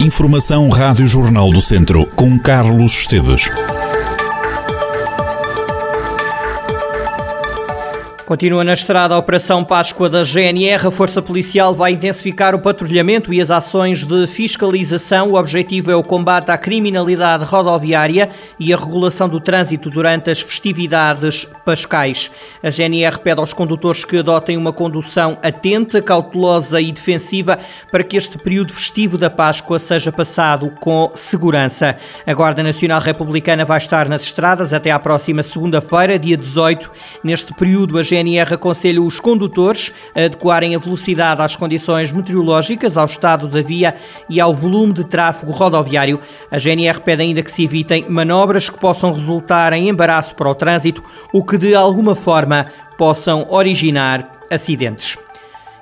Informação Rádio Jornal do Centro, com Carlos Esteves. Continua na estrada a Operação Páscoa da GNR. A Força Policial vai intensificar o patrulhamento e as ações de fiscalização. O objetivo é o combate à criminalidade rodoviária e a regulação do trânsito durante as festividades pascais. A GNR pede aos condutores que adotem uma condução atenta, cautelosa e defensiva para que este período festivo da Páscoa seja passado com segurança. A Guarda Nacional Republicana vai estar nas estradas até à próxima segunda-feira, dia 18. Neste período, a GNR GNR aconselha os condutores a adequarem a velocidade às condições meteorológicas, ao estado da via e ao volume de tráfego rodoviário. A GNR pede ainda que se evitem manobras que possam resultar em embaraço para o trânsito ou que de alguma forma possam originar acidentes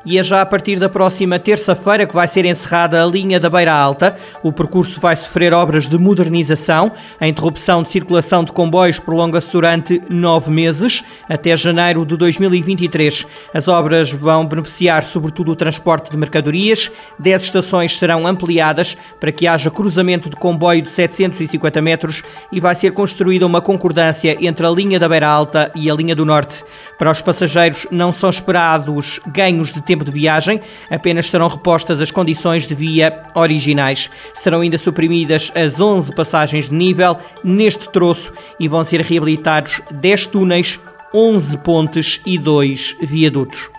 e é já a partir da próxima terça-feira que vai ser encerrada a linha da Beira Alta. O percurso vai sofrer obras de modernização. A interrupção de circulação de comboios prolonga-se durante nove meses, até janeiro de 2023. As obras vão beneficiar sobretudo o transporte de mercadorias. Dez estações serão ampliadas para que haja cruzamento de comboio de 750 metros e vai ser construída uma concordância entre a linha da Beira Alta e a linha do Norte. Para os passageiros não são esperados ganhos de tempo de viagem, apenas serão repostas as condições de via originais. Serão ainda suprimidas as 11 passagens de nível neste troço e vão ser reabilitados 10 túneis, 11 pontes e 2 viadutos.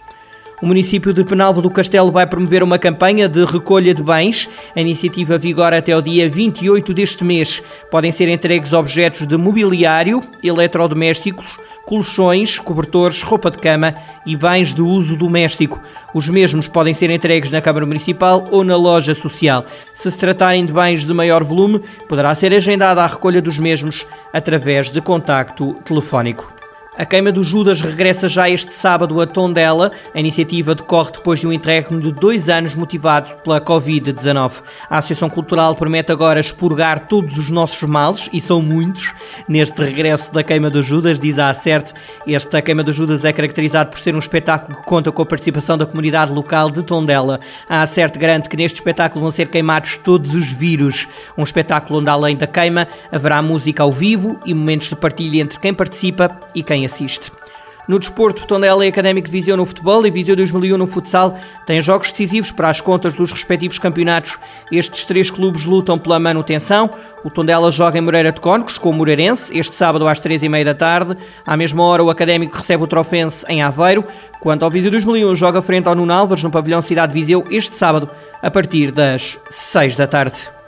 O município de Penalva do Castelo vai promover uma campanha de recolha de bens. A iniciativa vigora até o dia 28 deste mês. Podem ser entregues objetos de mobiliário, eletrodomésticos, colchões, cobertores, roupa de cama e bens de uso doméstico. Os mesmos podem ser entregues na Câmara Municipal ou na loja social. Se se tratarem de bens de maior volume, poderá ser agendada a recolha dos mesmos através de contacto telefónico. A queima do Judas regressa já este sábado a Tondela. A iniciativa decorre depois de um interregno de dois anos motivado pela Covid-19. A Associação Cultural promete agora expurgar todos os nossos males, e são muitos, neste regresso da queima do Judas, diz a Acerte. Esta queima do Judas é caracterizado por ser um espetáculo que conta com a participação da comunidade local de Tondela. A Acerte garante que neste espetáculo vão ser queimados todos os vírus. Um espetáculo onde, além da queima, haverá música ao vivo e momentos de partilha entre quem participa e quem assiste. No desporto, Tondela é Académico de Viseu no futebol e Viseu 2001 no futsal têm jogos decisivos para as contas dos respectivos campeonatos. Estes três clubes lutam pela manutenção. O Tondela joga em Moreira de Cónicos com o Moreirense, este sábado às três e meia da tarde. À mesma hora, o Académico recebe o Trofense em Aveiro. Quanto ao Viseu 2001, joga frente ao Nuno Alves no pavilhão Cidade de Viseu este sábado, a partir das seis da tarde.